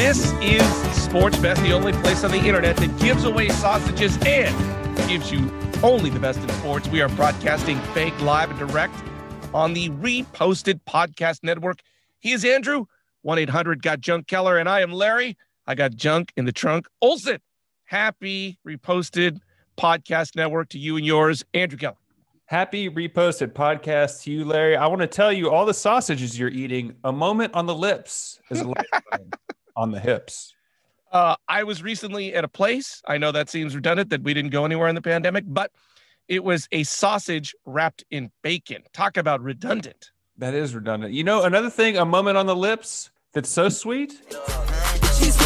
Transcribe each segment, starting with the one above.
This is Sports Best, the only place on the internet that gives away sausages and gives you only the best in sports. We are broadcasting fake live and direct on the reposted podcast network. He is Andrew, 1 800 Got Junk Keller, and I am Larry. I got junk in the trunk. Olson, happy reposted podcast network to you and yours, Andrew Keller. Happy reposted podcast to you, Larry. I want to tell you all the sausages you're eating. A moment on the lips is a on the hips. Uh, I was recently at a place. I know that seems redundant that we didn't go anywhere in the pandemic, but it was a sausage wrapped in bacon. Talk about redundant. That is redundant. You know, another thing, a moment on the lips that's so sweet. She's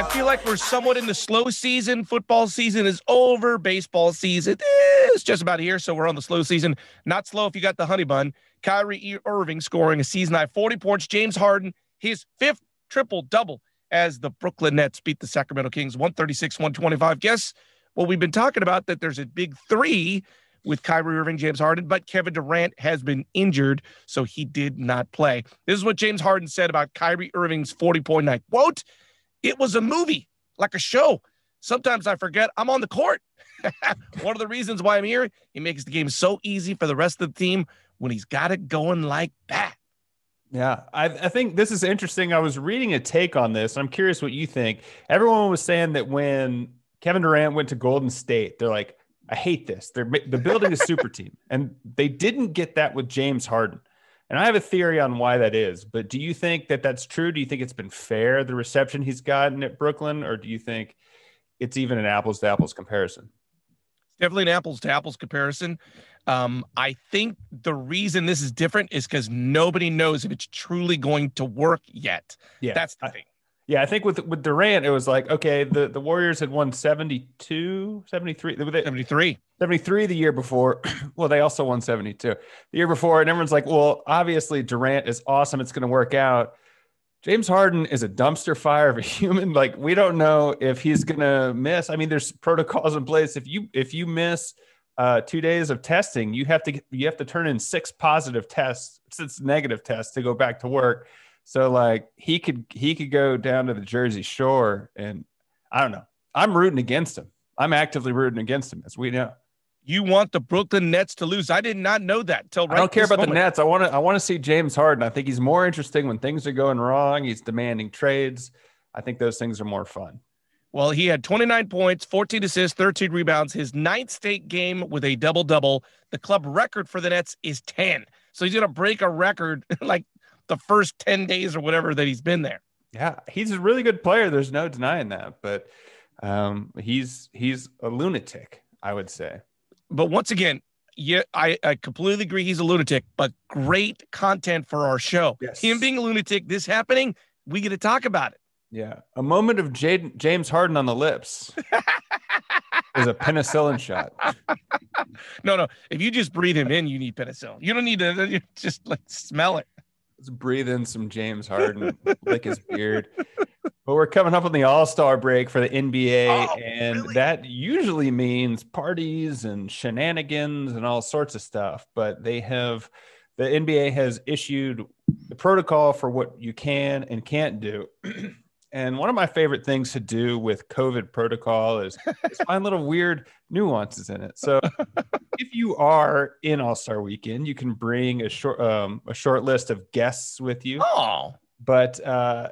I feel like we're somewhat in the slow season. Football season is over. Baseball season is just about here. So we're on the slow season. Not slow if you got the honey bun. Kyrie Irving scoring a season high 40 points. James Harden, his fifth triple double as the Brooklyn Nets beat the Sacramento Kings 136 125. Guess what we've been talking about that there's a big three with Kyrie Irving, James Harden, but Kevin Durant has been injured, so he did not play. This is what James Harden said about Kyrie Irving's 40 point night. Quote, it was a movie, like a show. Sometimes I forget I'm on the court. One of the reasons why I'm here, he makes the game so easy for the rest of the team when he's got it going like that. Yeah, I, I think this is interesting. I was reading a take on this. I'm curious what you think. Everyone was saying that when Kevin Durant went to Golden State, they're like, I hate this. They're the building a super team, and they didn't get that with James Harden. And I have a theory on why that is. But do you think that that's true? Do you think it's been fair the reception he's gotten at Brooklyn, or do you think it's even an apples to apples comparison? It's definitely an apples to apples comparison. Um, I think the reason this is different is because nobody knows if it's truly going to work yet. Yeah, That's the I- thing. Yeah, I think with with Durant, it was like okay, the the Warriors had won 72, 73. They- they- 73. 73 the year before. well, they also won 72 the year before. And everyone's like, well, obviously Durant is awesome. It's going to work out. James Harden is a dumpster fire of a human. Like, we don't know if he's going to miss. I mean, there's protocols in place. If you, if you miss uh, two days of testing, you have to, you have to turn in six positive tests, six negative tests to go back to work. So like he could, he could go down to the Jersey shore and I don't know. I'm rooting against him. I'm actively rooting against him as we know. You want the Brooklyn Nets to lose. I did not know that till right I don't care about the. Nets. I want to. I want to see James Harden. I think he's more interesting when things are going wrong. He's demanding trades. I think those things are more fun. Well, he had 29 points, 14 assists, 13 rebounds. His ninth state game with a double double. The club record for the Nets is 10. So he's going to break a record like the first 10 days or whatever that he's been there. Yeah, he's a really good player. There's no denying that. But um, he's he's a lunatic. I would say. But once again, yeah, I, I completely agree he's a lunatic, but great content for our show. Yes. Him being a lunatic, this happening, we get to talk about it. Yeah, a moment of Jade, James Harden on the lips is a penicillin shot. No, no. If you just breathe him in, you need penicillin. You don't need to you just like smell it. Let's breathe in some James Harden, lick his beard. But we're coming up on the All Star break for the NBA, Oh, and really? that usually means parties and shenanigans and all sorts of stuff. But they have, the NBA has issued the protocol for what you can and can't do. and one of my favorite things to do with COVID protocol is, is find little weird nuances in it. So if you are in All Star Weekend, you can bring a short um, a short list of guests with you Oh, but uh,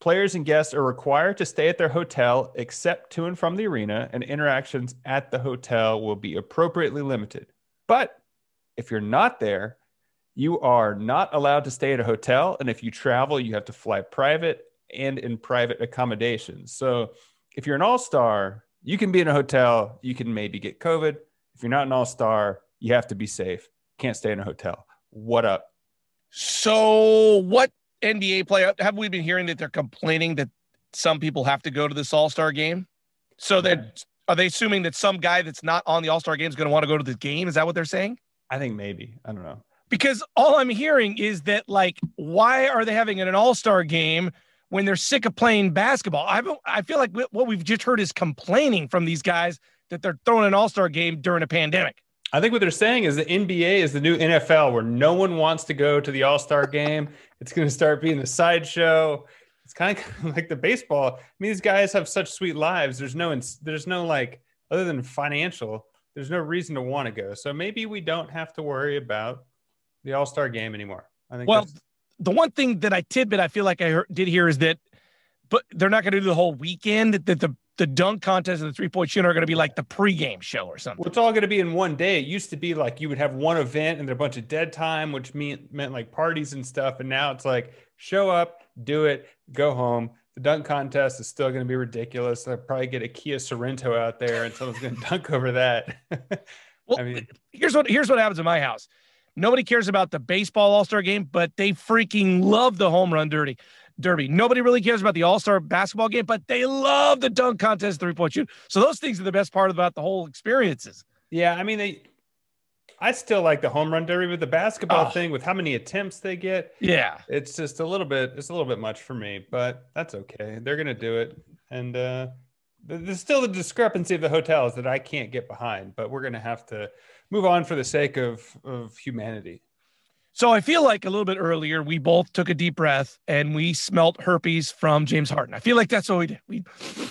players and guests are required to stay at their hotel except to and from the arena, and interactions at the hotel will be appropriately limited. But if you're not there, you are not allowed to stay at a hotel. And if you travel, you have to fly private and in private accommodations. So if you're an all star, you can be in a hotel, you can maybe get COVID. If you're not an all star, you have to be safe. Can't stay in a hotel. What up? so what NBA player have we been hearing that they're complaining that some people have to go to this All Star game? So that are they assuming that some guy that's not on the All Star game is going to want to go to the game? Is that what they're saying? I think maybe. I don't know. Because all I'm hearing is that like, why are they having an All Star game when they're sick of playing basketball? I I feel like what we've just heard is complaining from these guys that they're throwing an All Star game during a pandemic. I think what they're saying is the NBA is the new NFL where no one wants to go to the All Star game. It's going to start being a sideshow. It's kind of like the baseball. I mean, these guys have such sweet lives. There's no, there's no like, other than financial, there's no reason to want to go. So maybe we don't have to worry about the All Star game anymore. I think. Well, the one thing that I tidbit I feel like I heard, did hear is that, but they're not going to do the whole weekend. That the the dunk contest and the three point shooter are going to be like the pregame show or something. Well, it's all going to be in one day. It used to be like you would have one event and then a bunch of dead time, which mean, meant like parties and stuff. And now it's like show up, do it, go home. The dunk contest is still going to be ridiculous. I'll probably get a Kia Sorento out there and someone's going to dunk over that. well, I mean, here's what here's what happens in my house. Nobody cares about the baseball All Star game, but they freaking love the home run dirty derby. Nobody really cares about the All Star basketball game, but they love the dunk contest, three point shoot. So those things are the best part about the whole experiences. Yeah, I mean they. I still like the home run derby, but the basketball oh. thing with how many attempts they get, yeah, it's just a little bit. It's a little bit much for me, but that's okay. They're gonna do it, and uh, there's still the discrepancy of the hotels that I can't get behind. But we're gonna have to move on for the sake of of humanity. So I feel like a little bit earlier, we both took a deep breath and we smelt herpes from James Harden. I feel like that's what we did. We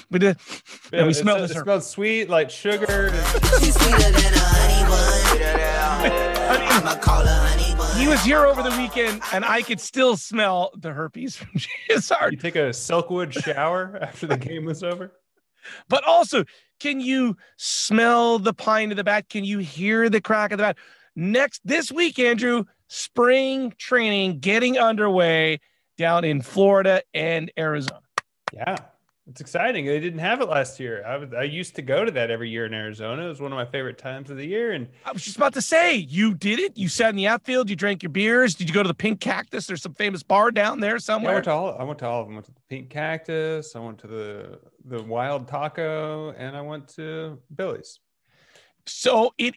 we did, yeah, and we smelled this. It smelled sweet, like sugar. he was here over the weekend, and I could still smell the herpes from James Harden. You take a Silkwood shower after the game was over. But also, can you smell the pine of the bat? Can you hear the crack of the bat? Next this week, Andrew, spring training getting underway down in Florida and Arizona. Yeah, it's exciting. They didn't have it last year. I, was, I used to go to that every year in Arizona. It was one of my favorite times of the year. And I was just about to say, you did it. You sat in the outfield. You drank your beers. Did you go to the Pink Cactus? There's some famous bar down there somewhere. Yeah, I went to all. I went to all of them. I went to the Pink Cactus. I went to the the Wild Taco, and I went to Billy's. So it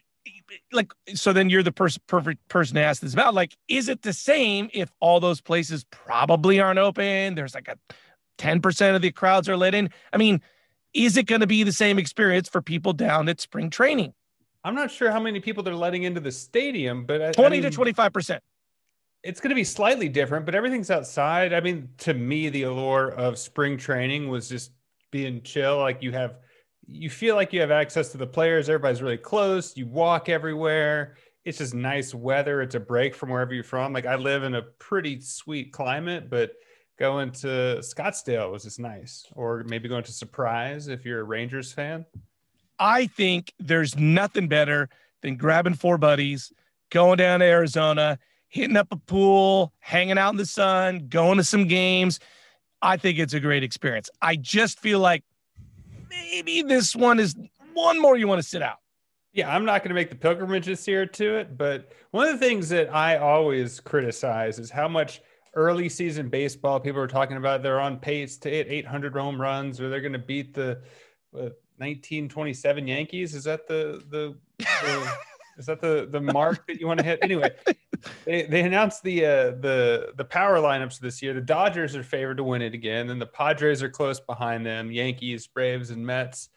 like so then you're the person perfect person to ask this about. Like is it the same if all those places probably aren't open? There's like a 10% of the crowds are let in. I mean is it going to be the same experience for people down at spring training? I'm not sure how many people they're letting into the stadium but I, 20 I mean, to 25% it's going to be slightly different but everything's outside. I mean to me the allure of spring training was just being chill like you have you feel like you have access to the players. Everybody's really close. You walk everywhere. It's just nice weather. It's a break from wherever you're from. Like I live in a pretty sweet climate, but going to Scottsdale was just nice. Or maybe going to Surprise if you're a Rangers fan. I think there's nothing better than grabbing four buddies, going down to Arizona, hitting up a pool, hanging out in the sun, going to some games. I think it's a great experience. I just feel like maybe this one is one more you want to sit out. Yeah, I'm not going to make the pilgrimage this year to it, but one of the things that I always criticize is how much early season baseball people are talking about. They're on pace to hit 800 home runs, or they're going to beat the uh, 1927 Yankees. Is that the the, the is that the the mark that you want to hit? Anyway, they, they announced the uh, the the power lineups this year. The Dodgers are favored to win it again, and the Padres are close behind them. Yankees, Braves, and Mets.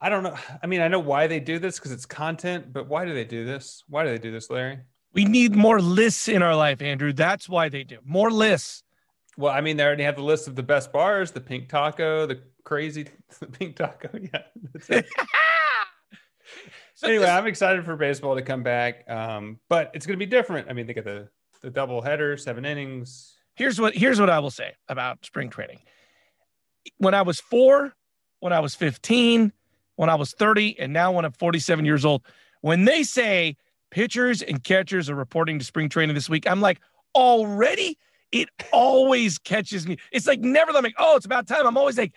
I don't know. I mean, I know why they do this because it's content, but why do they do this? Why do they do this, Larry? We need more lists in our life, Andrew. That's why they do more lists. Well, I mean, they already have the list of the best bars, the pink taco, the crazy the pink taco. Yeah. Anyway, I'm excited for baseball to come back, um, but it's going to be different. I mean, they get the the double header, seven innings. Here's what here's what I will say about spring training. When I was four, when I was 15, when I was 30, and now when I'm 47 years old, when they say pitchers and catchers are reporting to spring training this week, I'm like, already? It always catches me. It's like never let me, oh, it's about time. I'm always like,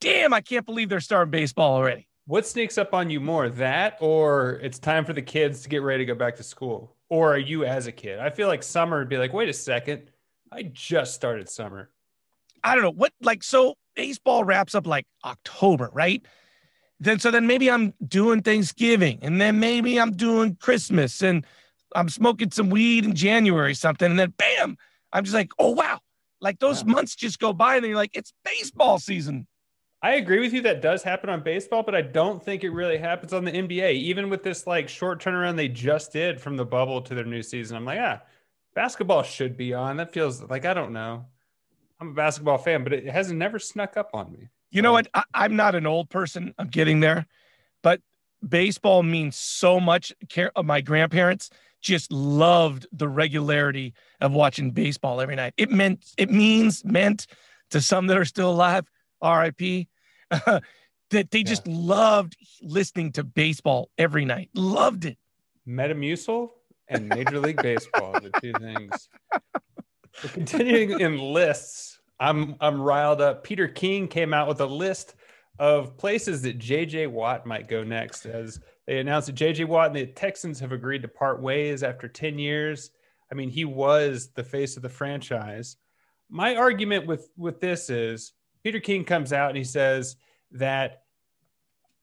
damn, I can't believe they're starting baseball already. What sneaks up on you more, that or it's time for the kids to get ready to go back to school? Or are you as a kid? I feel like summer would be like, wait a second, I just started summer. I don't know what, like, so baseball wraps up like October, right? Then, so then maybe I'm doing Thanksgiving and then maybe I'm doing Christmas and I'm smoking some weed in January, something. And then bam, I'm just like, oh, wow. Like those yeah. months just go by and then you're like, it's baseball season. I agree with you that does happen on baseball, but I don't think it really happens on the NBA. Even with this like short turnaround they just did from the bubble to their new season, I'm like, ah, basketball should be on. That feels like I don't know. I'm a basketball fan, but it has never snuck up on me. You know what? I, I'm not an old person. I'm getting there, but baseball means so much. Care of my grandparents just loved the regularity of watching baseball every night. It meant it means meant to some that are still alive. R.I.P. that they just loved listening to baseball every night. Loved it. Metamucil and Major League Baseball, the two things. But continuing in lists, I'm I'm riled up. Peter King came out with a list of places that JJ Watt might go next as they announced that JJ Watt and the Texans have agreed to part ways after 10 years. I mean, he was the face of the franchise. My argument with with this is Peter King comes out and he says that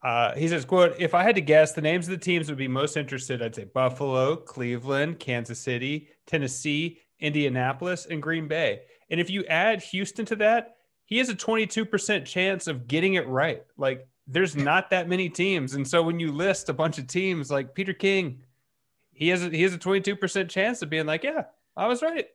uh, he says, "quote If I had to guess, the names of the teams would be most interested. I'd say Buffalo, Cleveland, Kansas City, Tennessee, Indianapolis, and Green Bay. And if you add Houston to that, he has a 22% chance of getting it right. Like there's not that many teams, and so when you list a bunch of teams like Peter King, he has a, he has a 22% chance of being like, yeah, I was right.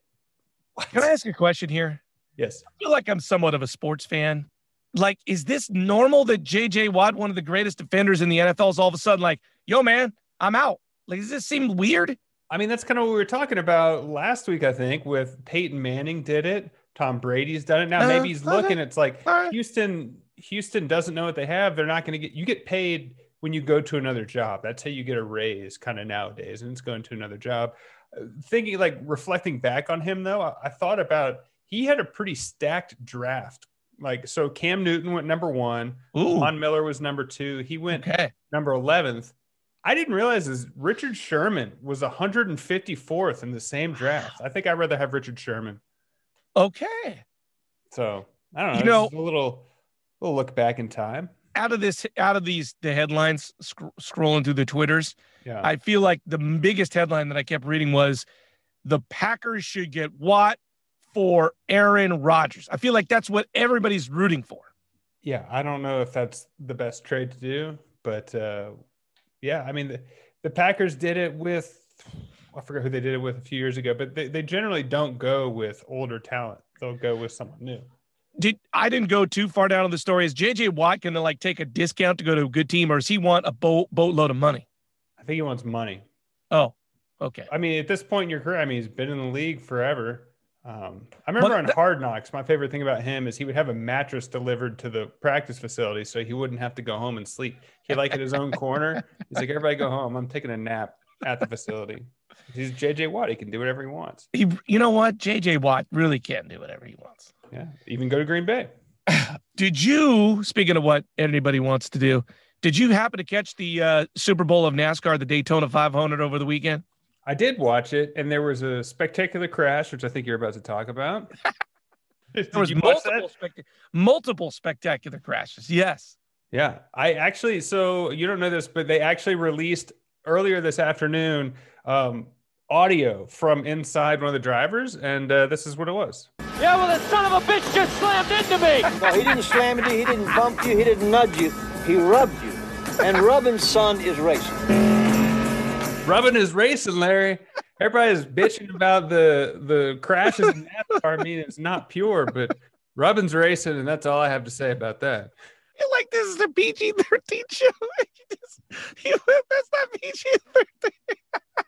Can I ask a question here? Yes. I feel like I'm somewhat of a sports fan. Like, is this normal that JJ Watt, one of the greatest defenders in the NFL, is all of a sudden like, yo, man, I'm out? Like, does this seem weird? I mean, that's kind of what we were talking about last week, I think, with Peyton Manning did it. Tom Brady's done it. Now Uh, maybe he's looking. okay. It's like All right. Houston, Houston doesn't know what they have. They're not going to get, you get paid when you go to another job. That's how you get a raise kind of nowadays. And it's going to another job. Uh, Thinking like reflecting back on him though, I, I thought about he had a pretty stacked draft. Like, so Cam Newton went number one. Ooh, Von Miller was number two. He went okay. number 11th. I didn't realize is Richard Sherman was 154th in the same draft. I think I'd rather have Richard Sherman. Okay. So I don't know. You know- a little, little look back in time. Out of this, out of these, the headlines sc- scrolling through the Twitters, Yeah. I feel like the biggest headline that I kept reading was the Packers should get Watt for Aaron Rodgers. I feel like that's what everybody's rooting for. yeah. I don't know if that's the best trade to do, but uh, yeah, I mean, the, the Packers did it with, I forget who they did it with a few years ago, but they, they generally don't go with older talent. They'll go with someone new. Did I didn't go too far down in the story? Is JJ Watt going to like take a discount to go to a good team, or does he want a boat boatload of money? I think he wants money. Oh, okay. I mean, at this point in your career, I mean, he's been in the league forever. Um, I remember But on th- Hard Knocks, my favorite thing about him is he would have a mattress delivered to the practice facility so he wouldn't have to go home and sleep. He like in his own corner. He's like, everybody go home. I'm taking a nap at the facility. He's JJ Watt. He can do whatever he wants. He, you know what? JJ Watt really can do whatever he wants. Yeah. Even go to Green Bay. Did you, speaking of what anybody wants to do, did you happen to catch the uh, Super Bowl of NASCAR, the Daytona 500 over the weekend? I did watch it, and there was a spectacular crash, which I think you're about to talk about. There was you watch that? multiple, specta- multiple spectacular crashes. Yes. Yeah, I actually. So you don't know this, but they actually released earlier this afternoon um, audio from inside one of the drivers, and uh, this is what it was. Yeah, well, the son of a bitch just slammed into me. No, he didn't slam into you. He didn't bump you. He didn't nudge you. He rubbed you. And rubbing son is racing. Rubbing is racing, Larry. Everybody's bitching about the the crashes in NASCAR. I mean, it's not pure, but rubbing's racing, and that's all I have to say about that. You're like, this is a PG 13 show. You just- you- that's not PG 13.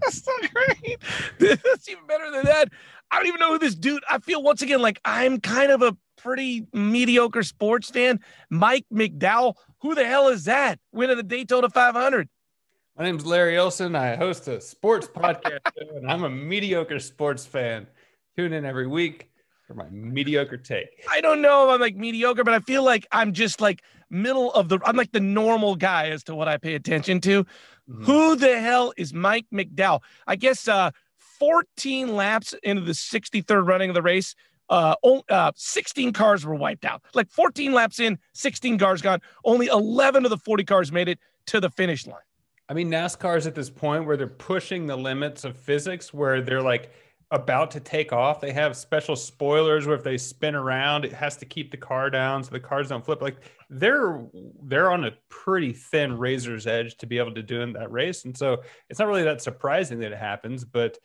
That's so great. That's even better than that. I don't even know who this dude. I feel once again like I'm kind of a pretty mediocre sports fan. Mike McDowell. Who the hell is that? Winning the Daytona 500. My name's Larry Olson. I host a sports podcast show, and I'm a mediocre sports fan. Tune in every week for my mediocre take. I don't know if I'm like mediocre, but I feel like I'm just like middle of the. I'm like the normal guy as to what I pay attention to. Mhm. Who the hell is Mike McDowell? I guess uh 14 laps into the 63rd running of the race, uh, uh 16 cars were wiped out. Like 14 laps in, 16 cars gone. Only 11 of the 40 cars made it to the finish line. I mean, NASCAR's at this point where they're pushing the limits of physics, where they're like, about to take off, they have special spoilers where if they spin around, it has to keep the car down so the cars don't flip. Like they're they're on a pretty thin razor's edge to be able to do in that race, and so it's not really that surprising that it happens. But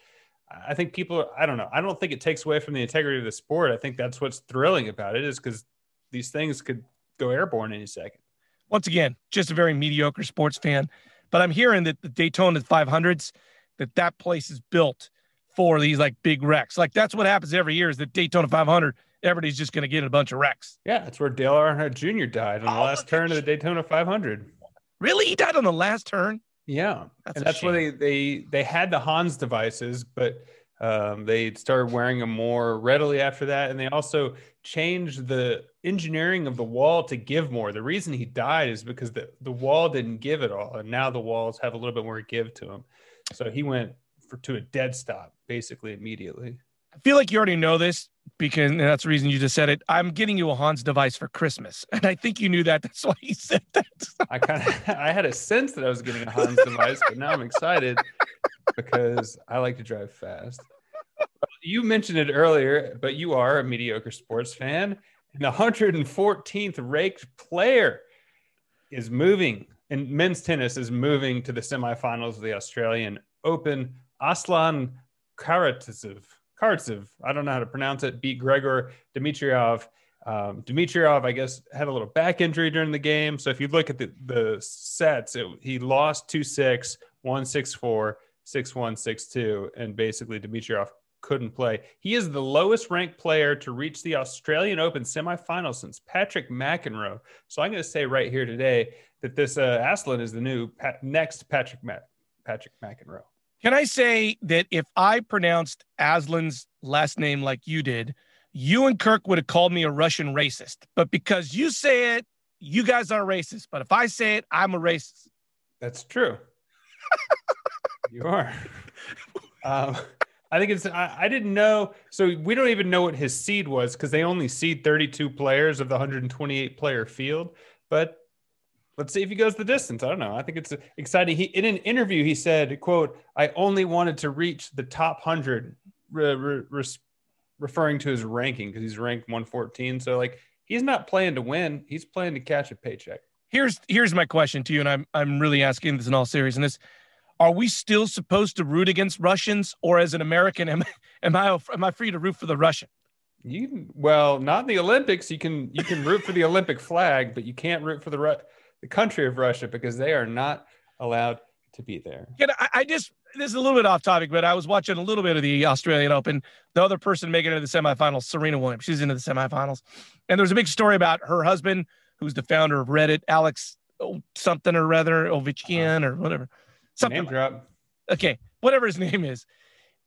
I think people, I don't know, I don't think it takes away from the integrity of the sport. I think that's what's thrilling about it is because these things could go airborne any second. Once again, just a very mediocre sports fan, but I'm hearing that the Daytona 500s that that place is built for these like big wrecks. Like that's what happens every year is the Daytona 500, everybody's just going to get in a bunch of wrecks. Yeah, that's where Dale Earnhardt Jr. died on the Oh, last turn of the Daytona 500. Really? He died on the last turn? Yeah, That's and that's why they they they had the Hans devices, but um, they started wearing them more readily after that, and they also changed the engineering of the wall to give more. The reason he died is because the the wall didn't give it all, and now the walls have a little bit more give to him. So he went for to a dead stop basically immediately. I feel like you already know this because that's the reason you just said it. I'm getting you a Hans device for Christmas. And I think you knew that. That's why you said that. I kind of I had a sense that I was getting a Hans device, but now I'm excited because I like to drive fast. You mentioned it earlier, but you are a mediocre sports fan, and the 114th ranked player is moving, and men's tennis is moving to the semifinals of the Australian Open. Aslan Karatsev, Karatsev, I don't know how to pronounce it, beat Grigor Dimitrov. Um, Dimitrov, I guess, had a little back injury during the game. So if you look at the, the sets, it, he lost 2 6, 1 6 4, 6 1, 6 2. And basically, Dimitrov couldn't play. He is the lowest ranked player to reach the Australian Open semifinal since Patrick McEnroe. So I'm going to say right here today that this uh, Aslan is the new Pat, next Patrick Ma- Patrick McEnroe. Can I say that if I pronounced Aslan's last name like you did, you and Kirk would have called me a Russian racist. But because you say it, you guys are racist. But if I say it, I'm a racist. That's true. you are. Um, I think it's. I, I didn't know. So we don't even know what his seed was because they only seed 32 players of the 128 player field. But let's see if he goes the distance. I don't know. I think it's exciting. He in an interview he said, "quote I only wanted to reach the top hundred, re, re, referring to his ranking because he's ranked 114. So like he's not playing to win. He's playing to catch a paycheck. Here's here's my question to you, and I'm I'm really asking this in all seriousness. Are we still supposed to root against Russians, or as an American, am am I am I free to root for the Russian? You well, not in the Olympics. You can you can root for the Olympic flag, but you can't root for the Ru- the country of Russia because they are not allowed to be there. Can I, I just this is a little bit off topic, but I was watching a little bit of the Australian Open. The other person making it to the semifinals, Serena Williams, she's into the semifinals, and there was a big story about her husband, who's the founder of Reddit, Alex oh, something or rather Ovechkin or whatever, something. Name drop. okay, whatever his name is.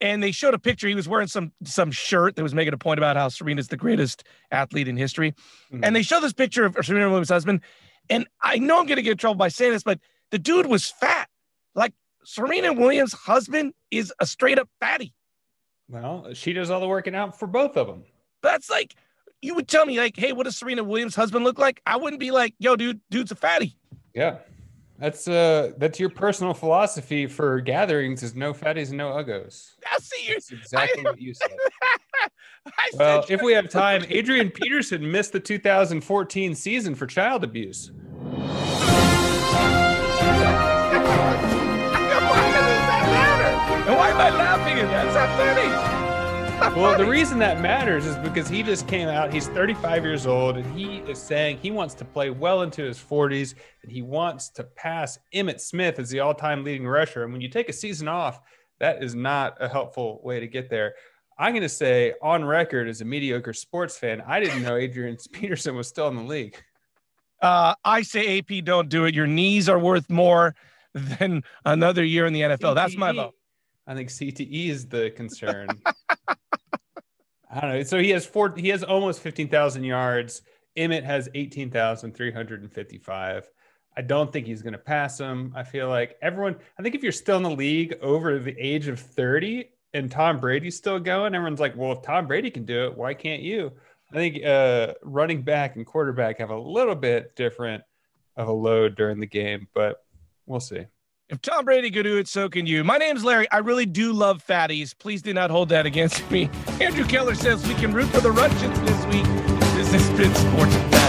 And they showed a picture. He was wearing some some shirt that was making a point about how Serena's the greatest athlete in history. Mhm. And they show this picture of Serena Williams' husband. And I know I'm going to get in trouble by saying this, but the dude was fat. Like Serena Williams' husband is a straight up fatty. Well, she does all the working out for both of them. That's like, you would tell me, like, hey, what does Serena Williams' husband look like? I wouldn't be like, yo, dude, dude's a fatty. Yeah, that's uh that's your personal philosophy for gatherings is no fatties and no uggos. I see you. That's exactly what you said. I Well, said, if we have time, Adrian Peterson missed the 2014 season for child abuse. why does that matter? And why am I laughing at that? It's not funny. Well, the reason that matters is because he just came out. He's 35 years old, and he is saying he wants to play well into his 40s, and he wants to pass Emmitt Smith as the all-time leading rusher. And when you take a season off, that is not a helpful way to get there. I'm going to say, on record, as a mediocre sports fan, I didn't know Adrian Peterson was still in the league. Uh, I say AP, don't do it. Your knees are worth more than another year in the NFL. That's my vote. I think CTE is the concern. I don't know. So he has four. He has almost fifteen thousand yards. Emmitt has eighteen thousand three hundred and fifty-five. I don't think he's going to pass him. I feel like everyone. I think if you're still in the league over the age of thirty and Tom Brady's still going, everyone's like, "Well, if Tom Brady can do it, why can't you?" I think uh, running back and quarterback have a little bit different of a load during the game, but we'll see. If Tom Brady could do it, so can you. My name's Larry. I really do love fatties. Please do not hold that against me. Andrew Keller says we can root for the Russians this week. This has been Sports.